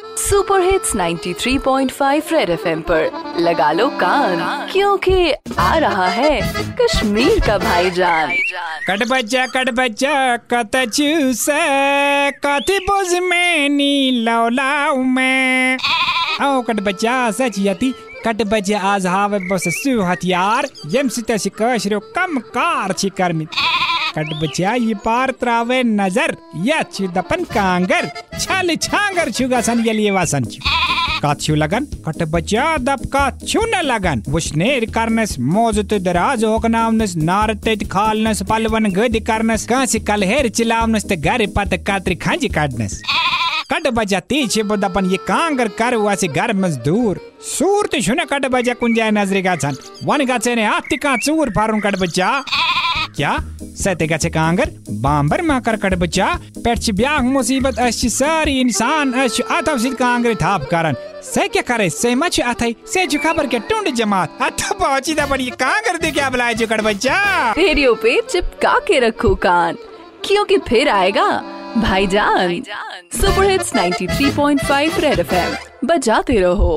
Super hits 93.5 red FM पर। लगा लो कान, क्योंकि आ रहा है कश्मीर का भाईजान। कट बच्चा कट बच्चा कत चूस कथी बोझ में नी लौलाऊ में। आओ कट बच्चा सच यति, कट बच्चा आज हावे बस सु हथियार। यम सित कशरो कम कार छी करमित। कट बच्चा ये पार त्रावे नज़र या छु दपन कांगर। छल छांगर छु गसन यलिए वासन छु। का छु लगन कट बच्चा दप का छु न लगन। वुश्नेर करनस, मोजत दराज होकनामनस नारत खालनस, पलवन गद करनस, कांसी कलहेर चिलावनस, ते घर पत कात्री खांजी काडनस कट बजा ती तीछे बुदपन, ये कांगर कर वासे घर मजदूर। सूर ते शुने कट बजा कुंजाय नजरे गाछन वन गाछे ने आत्ति का चूर फारुन कट बच्चा क्या सते गचे कांगर बांबर मा कर कट बच्चा पेट ब्याह मुसीबत अश सारी इंसान अश अथव सिद कांगर थाप करन से क्या करे से मच अथई से जो खबर के टुंड जमात अथ पहुँची दा बड़ी कांगर दे क्या बुलाए जो कट बच्चा रेडियो पे चिपका के रखो कान क्योंकि फिर आएगा भाईजान सुपर हिट्स 93.5 रेड एफएम बजाते रहो